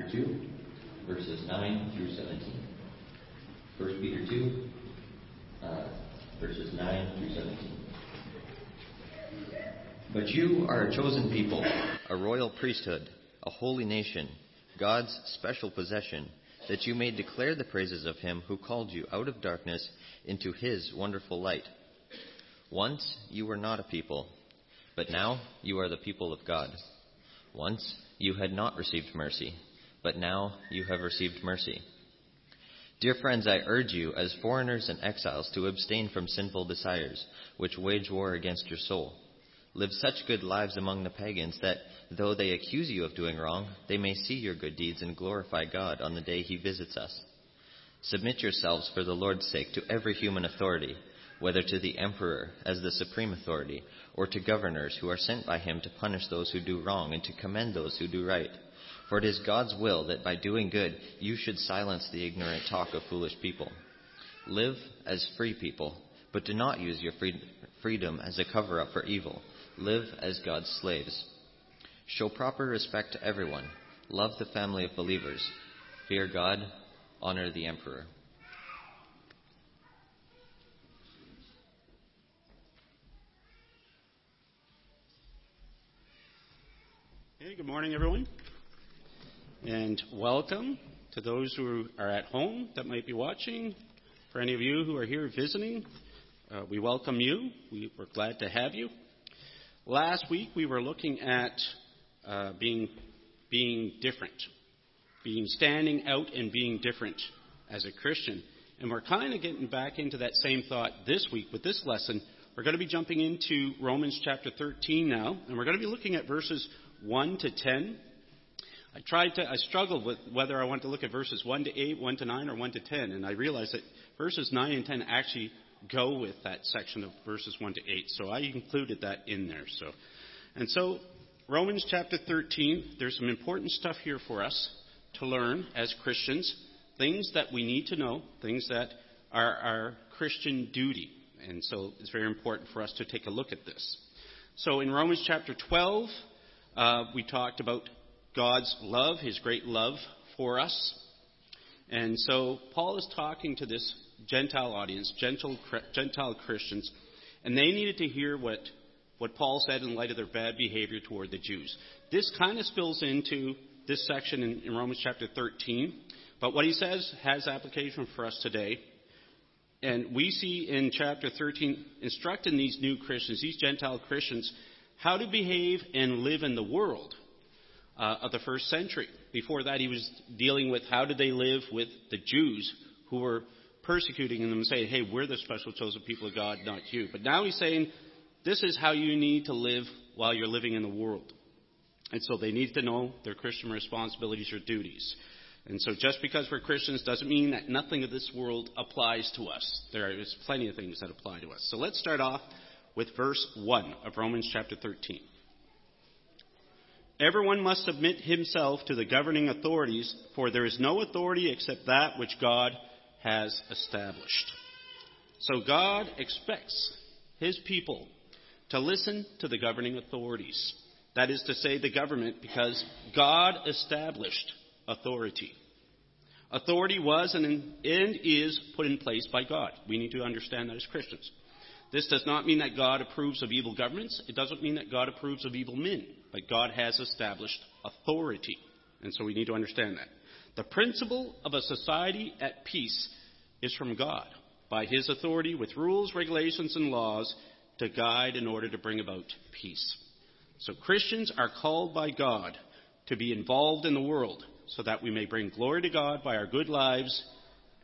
chapter 2, verses 9 through 17. 1 Peter 2, uh, verses 9 through 17. But you are a chosen people, a royal priesthood, a holy nation, God's special possession, that you may declare the praises of him who called you out of darkness into his wonderful light. Once you were not a people, but now you are the people of God. Once you had not received mercy, but now you have received mercy. Dear friends, I urge you, as foreigners and exiles, to abstain from sinful desires, which wage war against your soul. Live such good lives among the pagans that, though they accuse you of doing wrong, they may see your good deeds and glorify God on the day he visits us. Submit yourselves for the Lord's sake to every human authority, whether to the emperor as the supreme authority, or to governors who are sent by him to punish those who do wrong and to commend those who do right. For it is God's will that by doing good you should silence the ignorant talk of foolish people. Live as free people, but do not use your freedom as a cover up for evil. Live as God's slaves. Show proper respect to everyone. Love the family of believers. Fear God. Honor the emperor. Hey, good morning, everyone. And welcome to those who are at home that might be watching. For any of you who are here visiting, uh, we welcome you. We, we're glad to have you. Last week we were looking at uh, being being different, being standing out and being different as a Christian, and we're kind of getting back into that same thought this week with this lesson. We're going to be jumping into Romans chapter 13 now, and we're going to be looking at verses 1 to 10. I tried to, I struggled with whether I wanted to look at verses 1 to 8, 1 to 9, or 1 to 10, and I realized that verses 9 and 10 actually go with that section of verses 1 to 8. So I included that in there. So, and so Romans chapter 13, there's some important stuff here for us to learn as Christians, things that we need to know, things that are our Christian duty. And so it's very important for us to take a look at this. So in Romans chapter 12, uh, we talked about God's love, His great love for us. And so Paul is talking to this Gentile audience, Gentile, Gentile Christians, and they needed to hear what, what Paul said in light of their bad behavior toward the Jews. This kind of spills into this section in, in Romans chapter 13, but what he says has application for us today. And we see in chapter 13 instructing these new Christians, these Gentile Christians, how to behave and live in the world uh, of the first century. Before that, he was dealing with how did they live with the Jews who were persecuting them and saying, hey, we're the special chosen people of God, not you. But now he's saying, this is how you need to live while you're living in the world. And so they need to know their Christian responsibilities or duties. And so just because we're Christians doesn't mean that nothing of this world applies to us. There is plenty of things that apply to us. So let's start off with verse 1 of Romans chapter 13. Everyone must submit himself to the governing authorities, for there is no authority except that which God has established. So God expects his people to listen to the governing authorities. That is to say, the government, because God established authority. Authority was and is put in place by God. We need to understand that as Christians. This does not mean that God approves of evil governments. It doesn't mean that God approves of evil men. But God has established authority. And so we need to understand that. The principle of a society at peace is from God by His authority with rules, regulations, and laws to guide in order to bring about peace. So Christians are called by God to be involved in the world so that we may bring glory to God by our good lives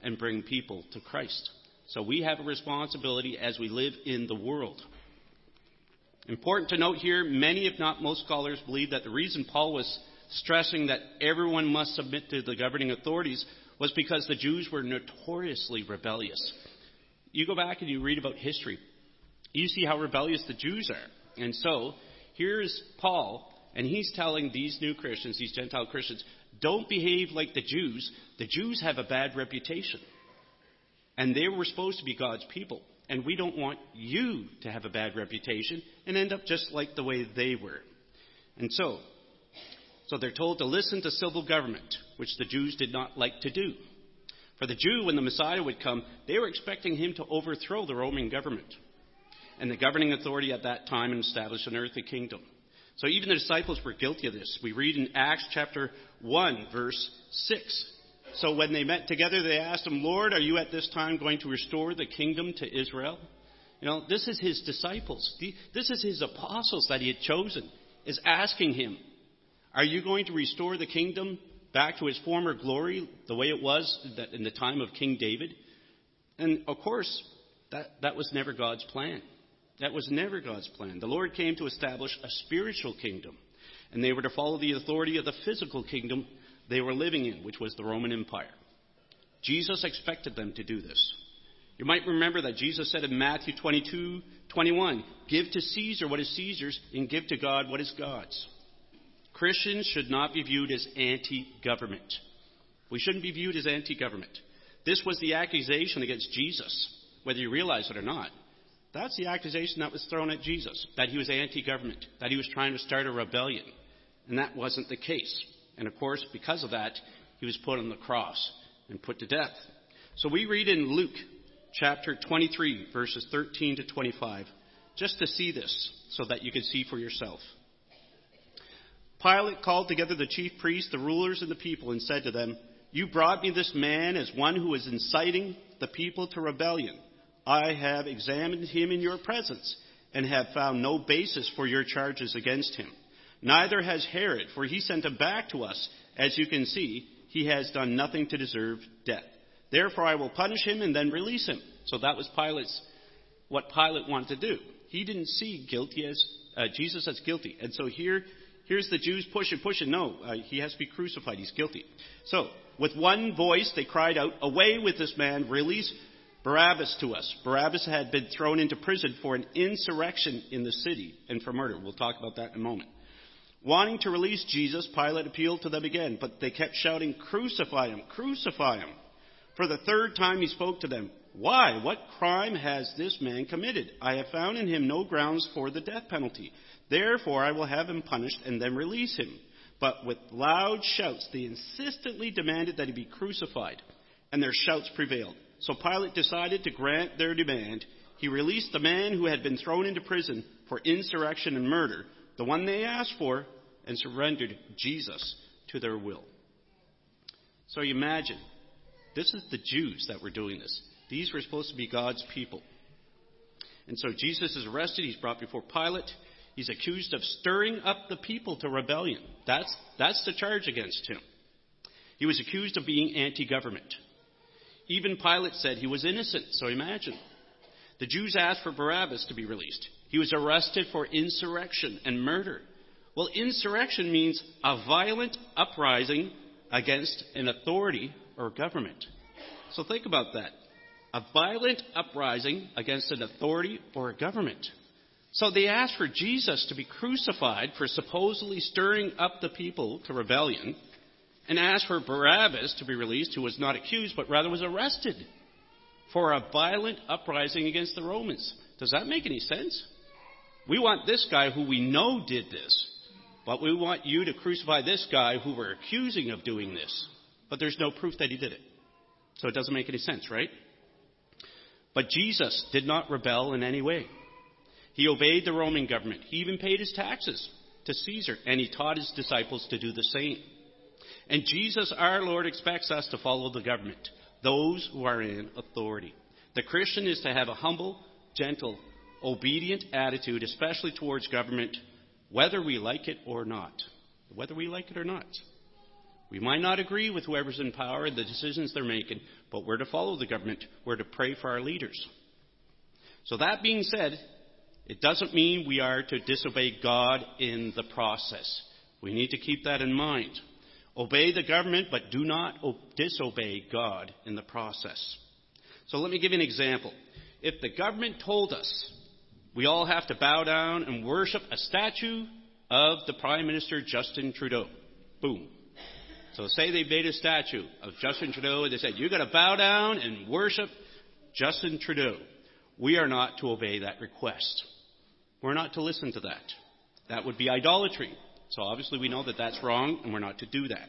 and bring people to Christ. So we have a responsibility as we live in the world. Important to note here, many, if not most scholars, believe that the reason Paul was stressing that everyone must submit to the governing authorities was because the Jews were notoriously rebellious. You go back and you read about history, you see how rebellious the Jews are. And so, here's Paul, and he's telling these new Christians, these Gentile Christians, don't behave like the Jews. The Jews have a bad reputation. And they were supposed to be God's people. And we don't want you to have a bad reputation and end up just like the way they were. And so, so they're told to listen to civil government. which the Jews did not like to do. For the Jew, when the Messiah would come, they were expecting him to overthrow the Roman government and the governing authority at that time and establish an earthly kingdom. So even the disciples were guilty of this. We read in Acts chapter 1, verse 6. So when they met together, they asked him, Lord, are you at this time going to restore the kingdom to Israel? You know, this is his disciples. This is his apostles that he had chosen, is asking him, Are you going to restore the kingdom back to its former glory, the way it was in the time of King David? And of course, that, that was never God's plan. That was never God's plan. The Lord came to establish a spiritual kingdom, and they were to follow the authority of the physical kingdom they were living in, which was the Roman Empire. Jesus expected them to do this. You might remember that Jesus said in Matthew 22, 21, Give to Caesar what is Caesar's, and give to God what is God's. Christians should not be viewed as anti government. We shouldn't be viewed as anti government. This was the accusation against Jesus, whether you realize it or not. That's the accusation that was thrown at Jesus, that he was anti government, that he was trying to start a rebellion. And that wasn't the case. And of course, because of that, he was put on the cross and put to death. So we read in Luke chapter 23, verses 13 to 25, just to see this, so that you can see for yourself. Pilate called together the chief priests, the rulers, and the people, and said to them, You brought me this man as one who is inciting the people to rebellion. I have examined him in your presence and have found no basis for your charges against him. Neither has Herod, for he sent him back to us. As you can see, he has done nothing to deserve death. Therefore, I will punish him and then release him. So that was Pilate's, what Pilate wanted to do. He didn't see guilty as, uh, Jesus as guilty. And so here, here's the Jews pushing, pushing. No, uh, he has to be crucified. He's guilty. So, with one voice, they cried out, Away with this man, release Barabbas to us. Barabbas had been thrown into prison for an insurrection in the city and for murder. We'll talk about that in a moment. Wanting to release Jesus, Pilate appealed to them again, but they kept shouting, Crucify him! Crucify him! For the third time he spoke to them. Why? What crime has this man committed? I have found in him no grounds for the death penalty. Therefore I will have him punished and then release him. But with loud shouts they insistently demanded that he be crucified, and their shouts prevailed. So Pilate decided to grant their demand. He released the man who had been thrown into prison for insurrection and murder, the one they asked for, and surrendered Jesus to their will. So you imagine, this is the Jews that were doing this. These were supposed to be God's people. And so Jesus is arrested. He's brought before Pilate. He's accused of stirring up the people to rebellion. That's, that's the charge against him. He was accused of being anti government. Even Pilate said he was innocent, so imagine. The Jews asked for Barabbas to be released. He was arrested for insurrection and murder. Well, insurrection means a violent uprising against an authority or government. So think about that. A violent uprising against an authority or a government. So they asked for Jesus to be crucified for supposedly stirring up the people to rebellion and asked for Barabbas to be released, who was not accused, but rather was arrested for a violent uprising against the Romans. Does that make any sense? We want this guy who we know did this, but we want you to crucify this guy who we're accusing of doing this. But there's no proof that he did it. So it doesn't make any sense, right? But Jesus did not rebel in any way. He obeyed the Roman government. He even paid his taxes to Caesar, and he taught his disciples to do the same. And Jesus, our Lord, expects us to follow the government, those who are in authority. The Christian is to have a humble, gentle, obedient attitude, especially towards government, whether we like it or not. Whether we like it or not. We might not agree with whoever's in power and the decisions they're making, but we're to follow the government. We're to pray for our leaders. So, that being said, it doesn't mean we are to disobey God in the process. We need to keep that in mind. Obey the government, but do not disobey God in the process. So let me give you an example. If the government told us we all have to bow down and worship a statue of the Prime Minister Justin Trudeau, boom. So say they made a statue of Justin Trudeau and they said, you've got to bow down and worship Justin Trudeau. We are not to obey that request. We're not to listen to that. That would be idolatry. So obviously we know that that's wrong and we're not to do that.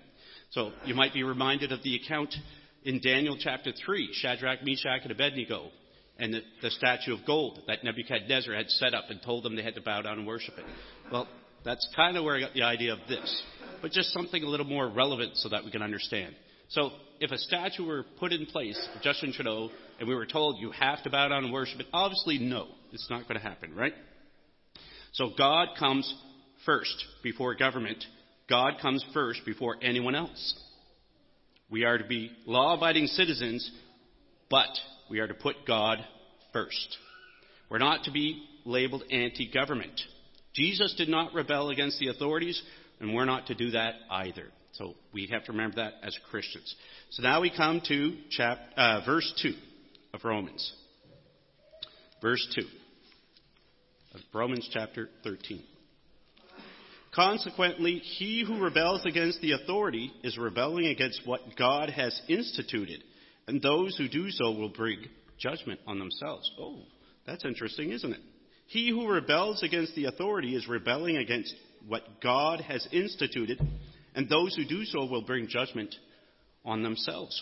So you might be reminded of the account in Daniel chapter 3, Shadrach, Meshach, and Abednego, and the, the statue of gold that Nebuchadnezzar had set up and told them they had to bow down and worship it. Well, that's kind of where I got the idea of this, but just something a little more relevant so that we can understand. So, if a statue were put in place of Justin Trudeau and we were told you have to bow down and worship it, obviously no, it's not going to happen, right? So God comes first before government. God comes first before anyone else. We are to be law abiding citizens, but we are to put God first. We're not to be labeled anti government. Jesus did not rebel against the authorities, and we're not to do that either. So we have to remember that as Christians. So now we come to uh, verse 2 of Romans. Verse 2 of Romans chapter 13. Consequently, he who rebels against the authority is rebelling against what God has instituted, and those who do so will bring judgment on themselves. Oh, that's interesting, isn't it? He who rebels against the authority is rebelling against what God has instituted, and those who do so will bring judgment on themselves.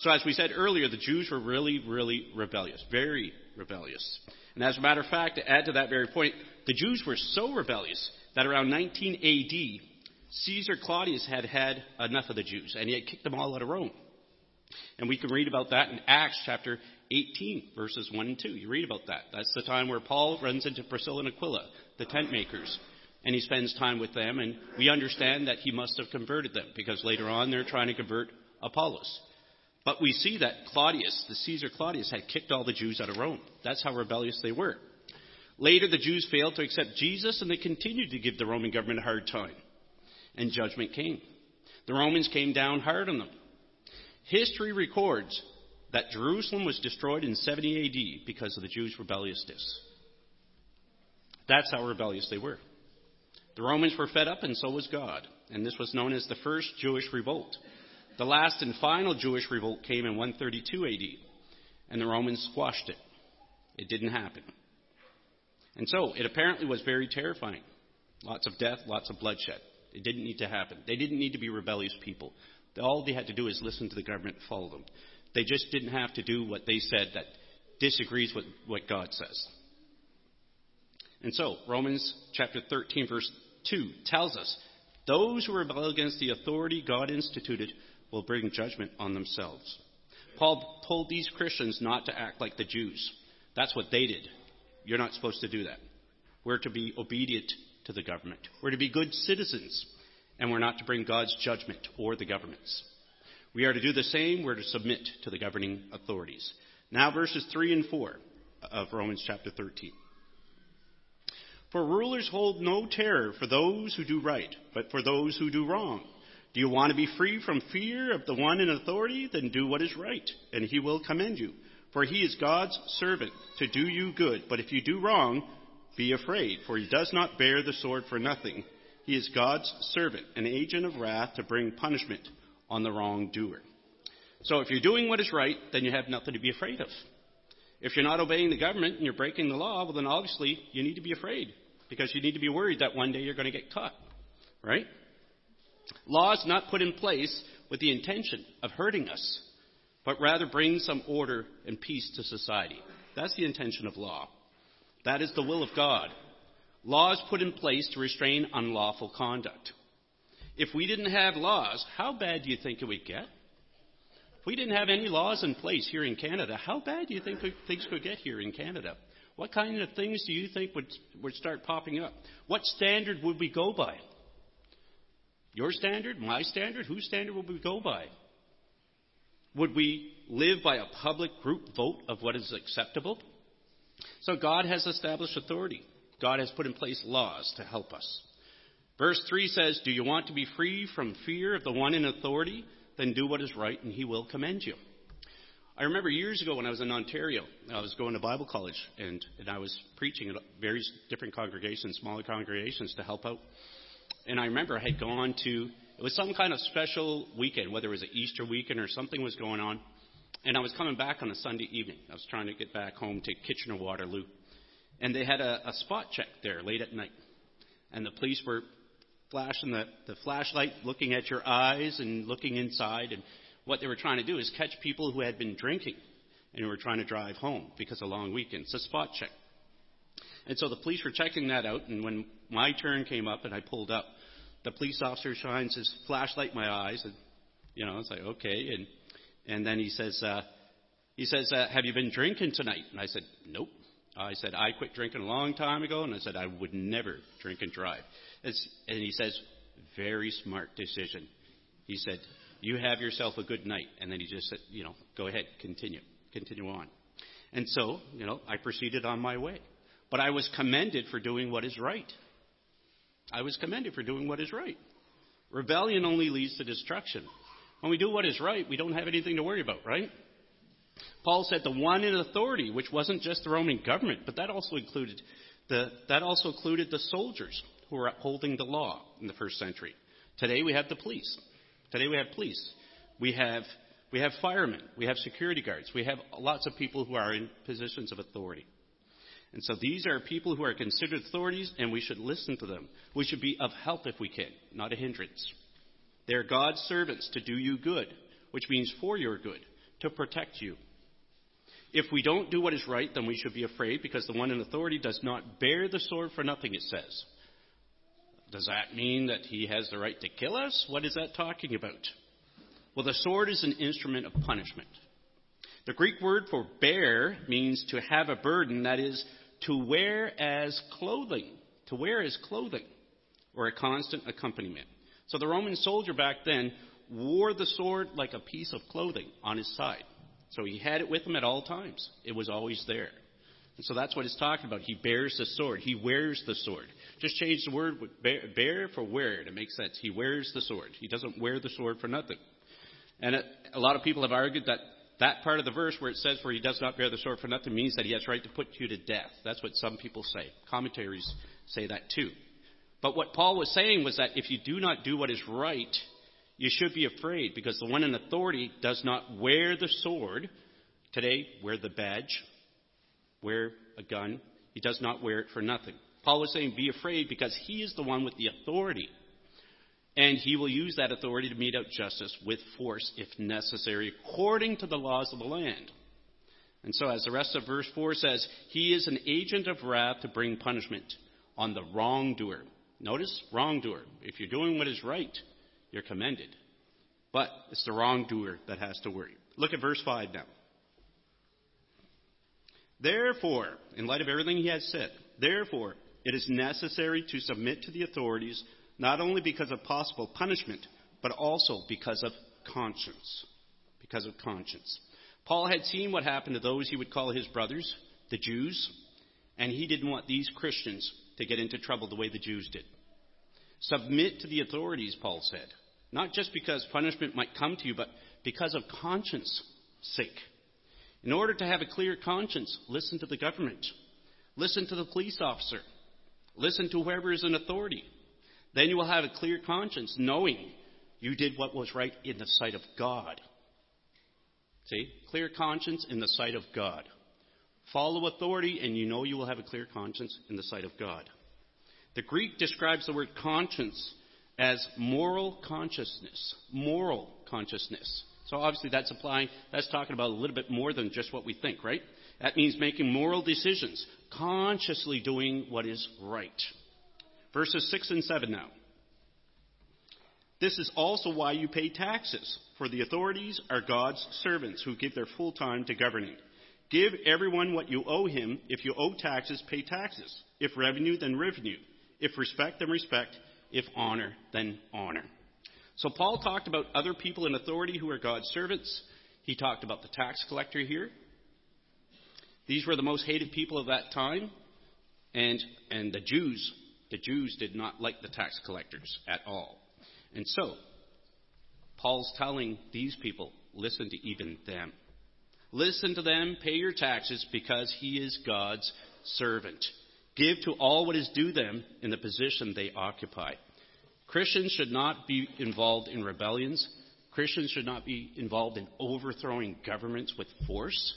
So, as we said earlier, the Jews were really, really rebellious, very rebellious. And as a matter of fact, to add to that very point, the Jews were so rebellious that around 19 AD, Caesar Claudius had had enough of the Jews, and he had kicked them all out of Rome. And we can read about that in Acts chapter 18, verses 1 and 2. You read about that. That's the time where Paul runs into Priscilla and Aquila, the tent makers, and he spends time with them, and we understand that he must have converted them, because later on they're trying to convert Apollos. But we see that Claudius, the Caesar Claudius, had kicked all the Jews out of Rome. That's how rebellious they were. Later, the Jews failed to accept Jesus, and they continued to give the Roman government a hard time. And judgment came. The Romans came down hard on them. History records that Jerusalem was destroyed in 70 AD because of the Jews' rebelliousness. That's how rebellious they were. The Romans were fed up, and so was God. And this was known as the First Jewish Revolt. The last and final Jewish revolt came in 132 AD, and the Romans squashed it. It didn't happen. And so, it apparently was very terrifying. Lots of death, lots of bloodshed. It didn't need to happen. They didn't need to be rebellious people. All they had to do is listen to the government and follow them. They just didn't have to do what they said that disagrees with what God says. And so, Romans chapter 13, verse 2 tells us those who rebel against the authority God instituted will bring judgment on themselves. Paul told these Christians not to act like the Jews. That's what they did. You're not supposed to do that. We're to be obedient to the government. We're to be good citizens, and we're not to bring God's judgment or the government's. We are to do the same. We're to submit to the governing authorities. Now, verses 3 and 4 of Romans chapter 13. For rulers hold no terror for those who do right, but for those who do wrong. Do you want to be free from fear of the one in authority? Then do what is right, and he will commend you. For he is God's servant to do you good. But if you do wrong, be afraid, for he does not bear the sword for nothing. He is God's servant, an agent of wrath to bring punishment on the wrongdoer. So if you're doing what is right, then you have nothing to be afraid of. If you're not obeying the government and you're breaking the law, well, then obviously you need to be afraid because you need to be worried that one day you're going to get caught. Right? Law is not put in place with the intention of hurting us, but rather bring some order and peace to society. That's the intention of law. That is the will of God. Law is put in place to restrain unlawful conduct. If we didn't have laws, how bad do you think it would get? If we didn't have any laws in place here in Canada, how bad do you think things could get here in Canada? What kind of things do you think would, would start popping up? What standard would we go by? Your standard? My standard? Whose standard would we go by? Would we live by a public group vote of what is acceptable? So God has established authority. God has put in place laws to help us. Verse 3 says, Do you want to be free from fear of the one in authority? Then do what is right, and he will commend you. I remember years ago when I was in Ontario, I was going to Bible college, and, and I was preaching at various different congregations, smaller congregations, to help out. And I remember I had gone to, it was some kind of special weekend, whether it was an Easter weekend or something was going on. And I was coming back on a Sunday evening. I was trying to get back home to Kitchener Waterloo. And they had a, a spot check there late at night. And the police were flashing the, the flashlight, looking at your eyes and looking inside. And what they were trying to do is catch people who had been drinking and who were trying to drive home because of long weekend. It's a spot check. And so the police were checking that out, and when my turn came up and I pulled up, the police officer shines his flashlight in my eyes, and you know, it's like okay, and and then he says, uh, he says, uh, "Have you been drinking tonight?" And I said, "Nope." I said, "I quit drinking a long time ago," and I said, "I would never drink and drive." It's, and he says, "Very smart decision." He said, "You have yourself a good night," and then he just said, "You know, go ahead, continue, continue on." And so, you know, I proceeded on my way. But I was commended for doing what is right. I was commended for doing what is right. Rebellion only leads to destruction. When we do what is right, we don't have anything to worry about, right? Paul said the one in authority, which wasn't just the Roman government, but that also included the, that also included the soldiers who were upholding the law in the first century. Today we have the police. Today we have police. We have we have firemen. We have security guards. We have lots of people who are in positions of authority. And so these are people who are considered authorities, and we should listen to them. We should be of help if we can, not a hindrance. They are God's servants to do you good, which means for your good, to protect you. If we don't do what is right, then we should be afraid because the one in authority does not bear the sword for nothing, it says. Does that mean that he has the right to kill us? What is that talking about? Well, the sword is an instrument of punishment. The Greek word for bear means to have a burden, that is, to wear as clothing, to wear as clothing, or a constant accompaniment. So the Roman soldier back then wore the sword like a piece of clothing on his side. So he had it with him at all times. It was always there. And so that's what it's talking about. He bears the sword. He wears the sword. Just change the word bear for wear to make sense. He wears the sword. He doesn't wear the sword for nothing. And a lot of people have argued that that part of the verse where it says, For he does not bear the sword for nothing, means that he has right to put you to death. That's what some people say. Commentaries say that too. But what Paul was saying was that if you do not do what is right, you should be afraid because the one in authority does not wear the sword. Today, wear the badge, wear a gun. He does not wear it for nothing. Paul was saying, be afraid because he is the one with the authority. And he will use that authority to mete out justice with force if necessary, according to the laws of the land. And so, as the rest of verse 4 says, he is an agent of wrath to bring punishment on the wrongdoer. Notice, wrongdoer. If you're doing what is right, you're commended. But it's the wrongdoer that has to worry. Look at verse 5 now. Therefore, in light of everything he has said, therefore, it is necessary to submit to the authorities not only because of possible punishment, but also because of conscience. Because of conscience. Paul had seen what happened to those he would call his brothers, the Jews, and he didn't want these Christians to get into trouble the way the Jews did. Submit to the authorities, Paul said. Not just because punishment might come to you, but because of conscience sake. In order to have a clear conscience, listen to the government. Listen to the police officer. Listen to whoever is in authority. Then you will have a clear conscience, knowing you did what was right in the sight of God. See? Clear conscience in the sight of God. Follow authority, and you know you will have a clear conscience in the sight of God. The Greek describes the word conscience as moral consciousness. Moral consciousness. So obviously that's applying, that's talking about a little bit more than just what we think, right? That means making moral decisions, consciously doing what is right. Verses 6 and 7 now. This is also why you pay taxes, for the authorities are God's servants who give their full time to governing. Give everyone what you owe him. If you owe taxes, pay taxes. If revenue, then revenue. If respect, then respect. If honor, then honor. So Paul talked about other people in authority who are God's servants. He talked about the tax collector here. These were the most hated people of that time. And, and the Jews the Jews did not like the tax collectors at all. And so, Paul's telling these people listen to even them. Listen to them, pay your taxes because he is God's servant. Give to all what is due them in the position they occupy. Christians should not be involved in rebellions. Christians should not be involved in overthrowing governments with force.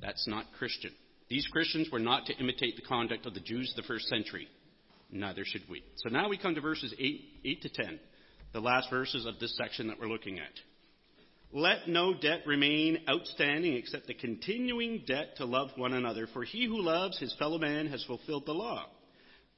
That's not Christian. These Christians were not to imitate the conduct of the Jews of the first century. neither should we. So now we come to verses 8, 8 to 10, the last verses of this section that we're looking at. Let no debt remain outstanding except the continuing debt to love one another, for he who loves his fellow man has fulfilled the law.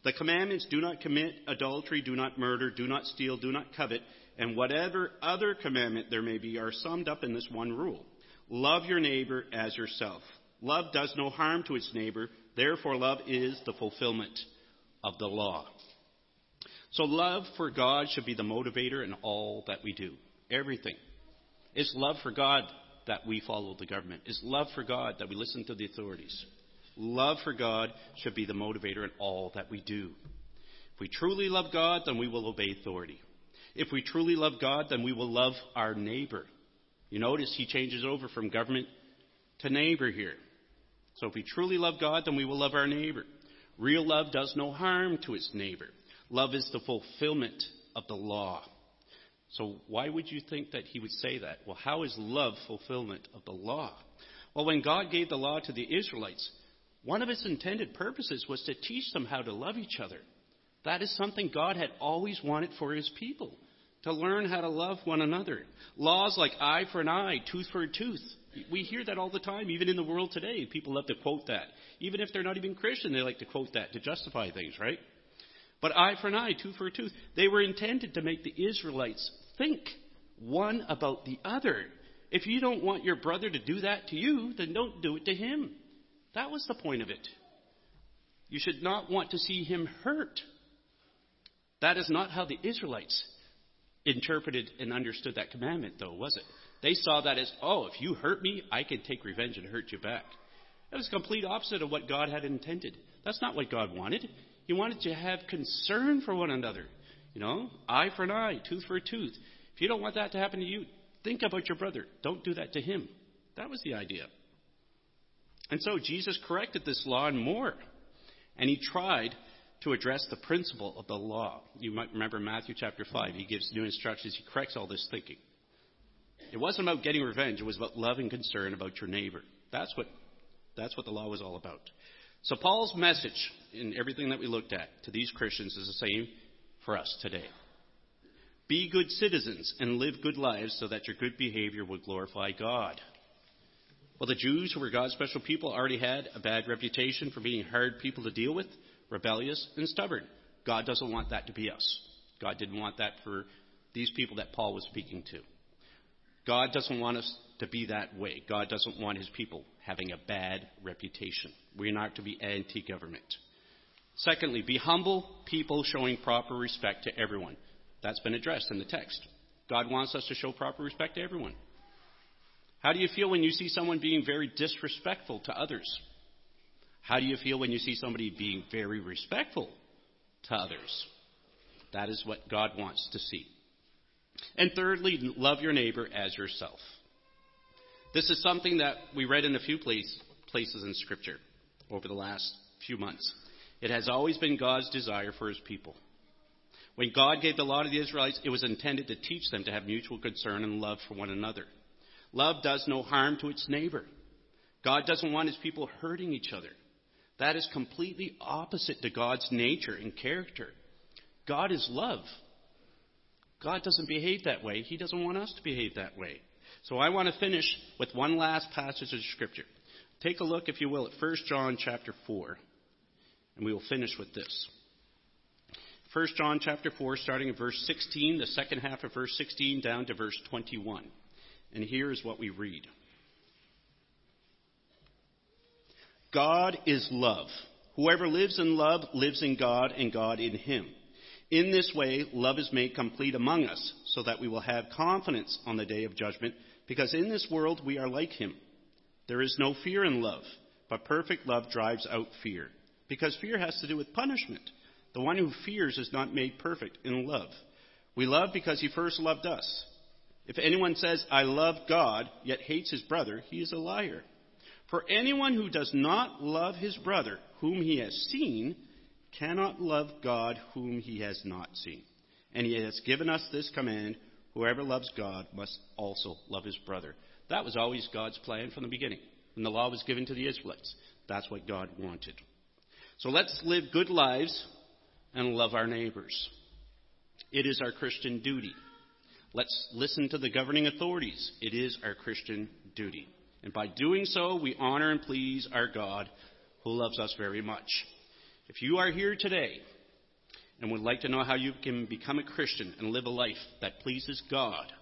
The commandments do not commit adultery, do not murder, do not steal, do not covet, and whatever other commandment there may be are summed up in this one rule love your neighbor as yourself. Love does no harm to its neighbor, therefore, love is the fulfillment of the law. So, love for God should be the motivator in all that we do. Everything. It's love for God that we follow the government. It's love for God that we listen to the authorities. Love for God should be the motivator in all that we do. If we truly love God, then we will obey authority. If we truly love God, then we will love our neighbor. You notice he changes over from government to neighbor here. So if we truly love God, then we will love our neighbor. Real love does no harm to its neighbor. Love is the fulfillment of the law. So why would you think that he would say that? Well, how is love fulfillment of the law? Well, when God gave the law to the Israelites, one of its intended purposes was to teach them how to love each other. That is something God had always wanted for his people to learn how to love one another. Laws like eye for an eye, tooth for a tooth. We hear that all the time, even in the world today. People love to quote that. Even if they're not even Christian, they like to quote that to justify things, right? But eye for an eye, tooth for a tooth. They were intended to make the Israelites think one about the other. If you don't want your brother to do that to you, then don't do it to him. That was the point of it. You should not want to see him hurt. That is not how the Israelites interpreted and understood that commandment, though, was it? They saw that as, oh, if you hurt me, I can take revenge and hurt you back. That was complete opposite of what God had intended. That's not what God wanted. He wanted to have concern for one another. You know, eye for an eye, tooth for a tooth. If you don't want that to happen to you, think about your brother. Don't do that to him. That was the idea. And so Jesus corrected this law and more. And he tried to address the principle of the law. You might remember Matthew chapter 5. He gives new instructions. He corrects all this thinking. It wasn't about getting revenge. It was about love and concern about your neighbor. That's what, that's what the law was all about. So Paul's message in everything that we looked at to these Christians is the same for us today. Be good citizens and live good lives so that your good behavior will glorify God. Well, the Jews, who were God's special people, already had a bad reputation for being hard people to deal with, rebellious, and stubborn. God doesn't want that to be us. God didn't want that for these people that Paul was speaking to. God doesn't want us to be that way. God doesn't want his people having a bad reputation. We're not to be anti government. Secondly, be humble people showing proper respect to everyone. That's been addressed in the text. God wants us to show proper respect to everyone. How do you feel when you see someone being very disrespectful to others? How do you feel when you see somebody being very respectful to others? That is what God wants to see. And thirdly, love your neighbor as yourself. This is something that we read in a few place, places in Scripture over the last few months. It has always been God's desire for his people. When God gave the law to the Israelites, it was intended to teach them to have mutual concern and love for one another. Love does no harm to its neighbor. God doesn't want his people hurting each other. That is completely opposite to God's nature and character. God is love. God doesn't behave that way. He doesn't want us to behave that way. So I want to finish with one last passage of Scripture. Take a look, if you will, at 1 John chapter 4, and we will finish with this. 1 John chapter 4, starting at verse 16, the second half of verse 16 down to verse 21. And here is what we read God is love. Whoever lives in love lives in God and God in him. In this way, love is made complete among us, so that we will have confidence on the day of judgment, because in this world we are like him. There is no fear in love, but perfect love drives out fear, because fear has to do with punishment. The one who fears is not made perfect in love. We love because he first loved us. If anyone says, I love God, yet hates his brother, he is a liar. For anyone who does not love his brother, whom he has seen, cannot love God, whom he has not seen. And he has given us this command whoever loves God must also love his brother. That was always God's plan from the beginning. When the law was given to the Israelites, that's what God wanted. So let's live good lives and love our neighbors. It is our Christian duty. Let's listen to the governing authorities. It is our Christian duty. And by doing so, we honor and please our God who loves us very much. If you are here today and would like to know how you can become a Christian and live a life that pleases God,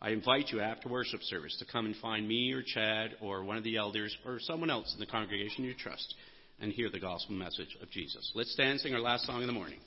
I invite you after worship service to come and find me or Chad or one of the elders or someone else in the congregation you trust and hear the gospel message of Jesus. Let's stand and sing our last song in the morning.